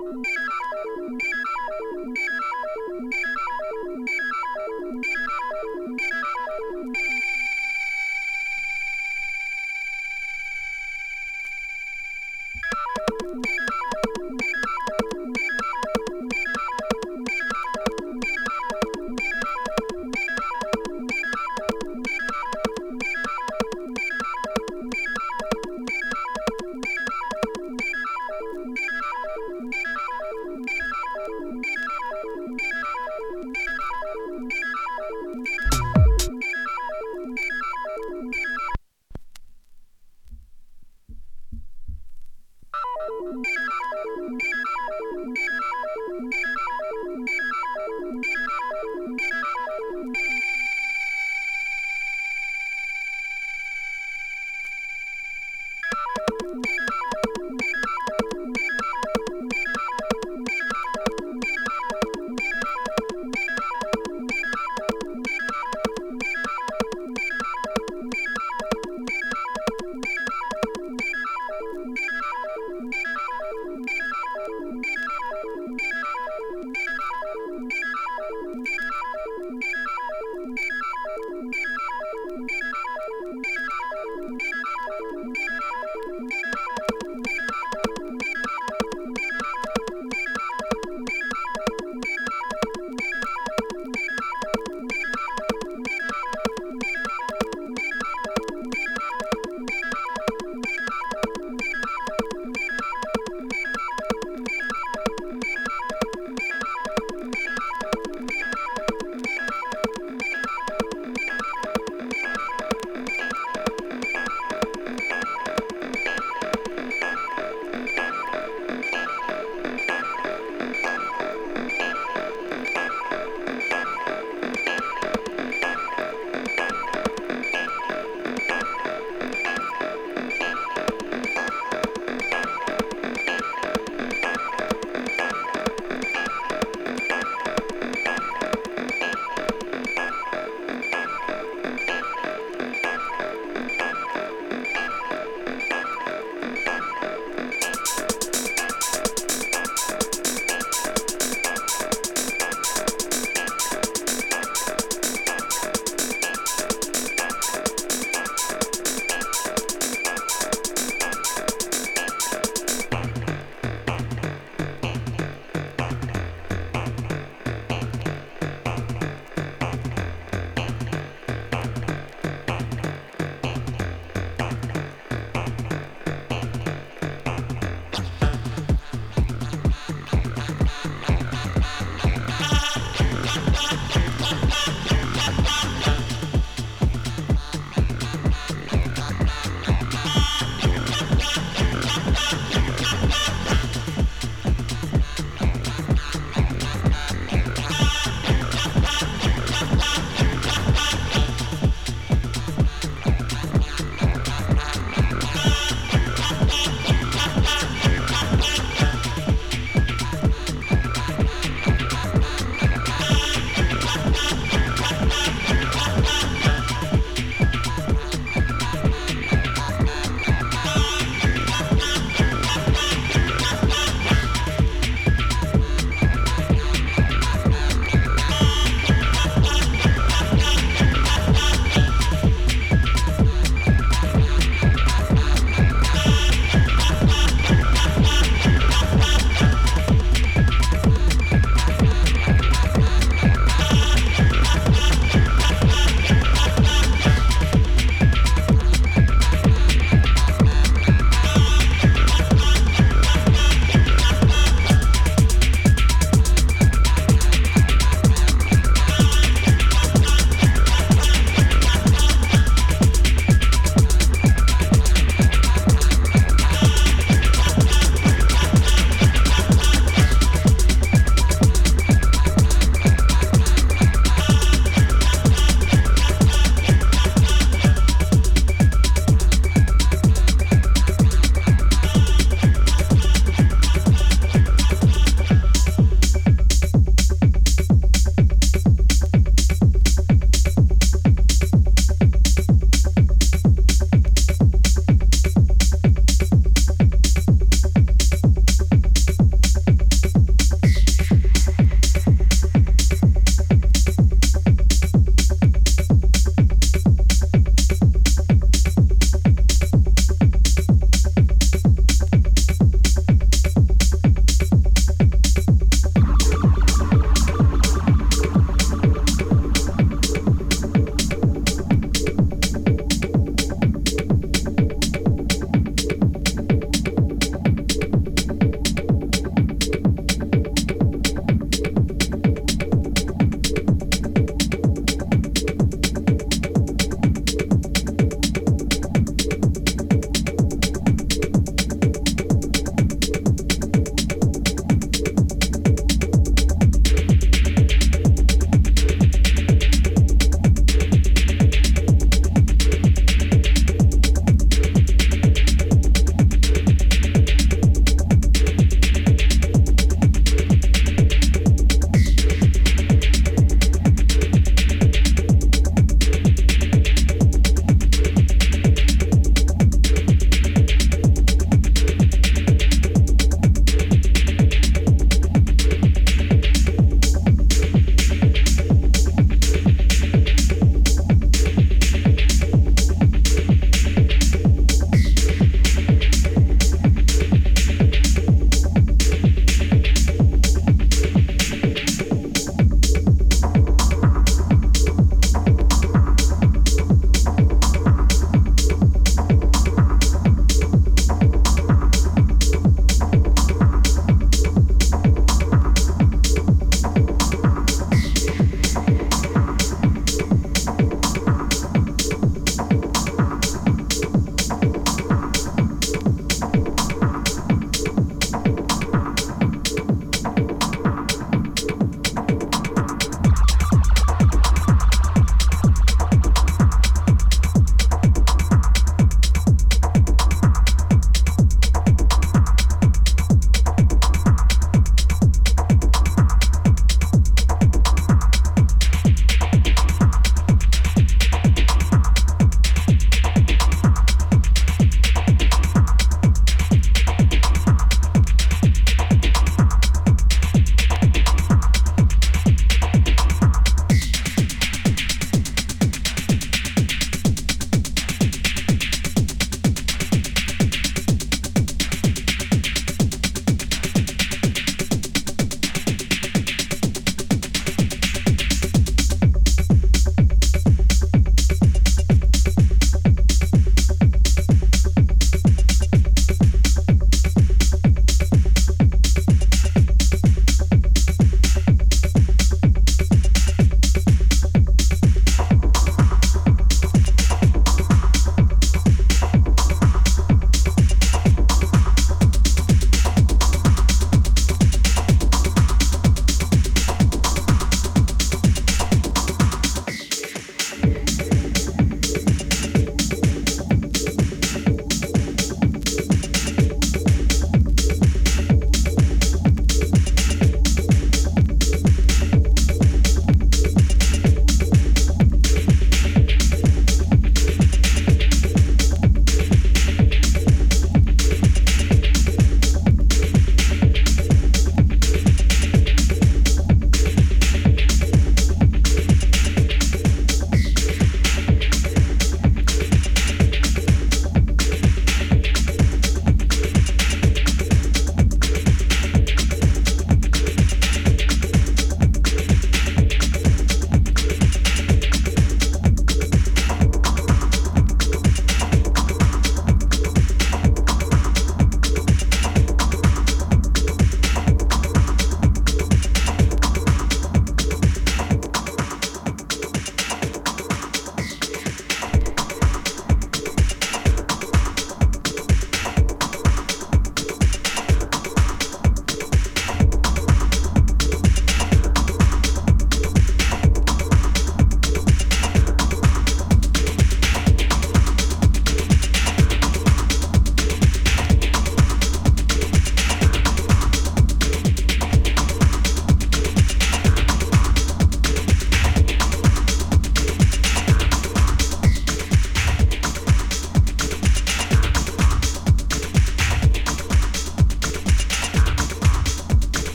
Música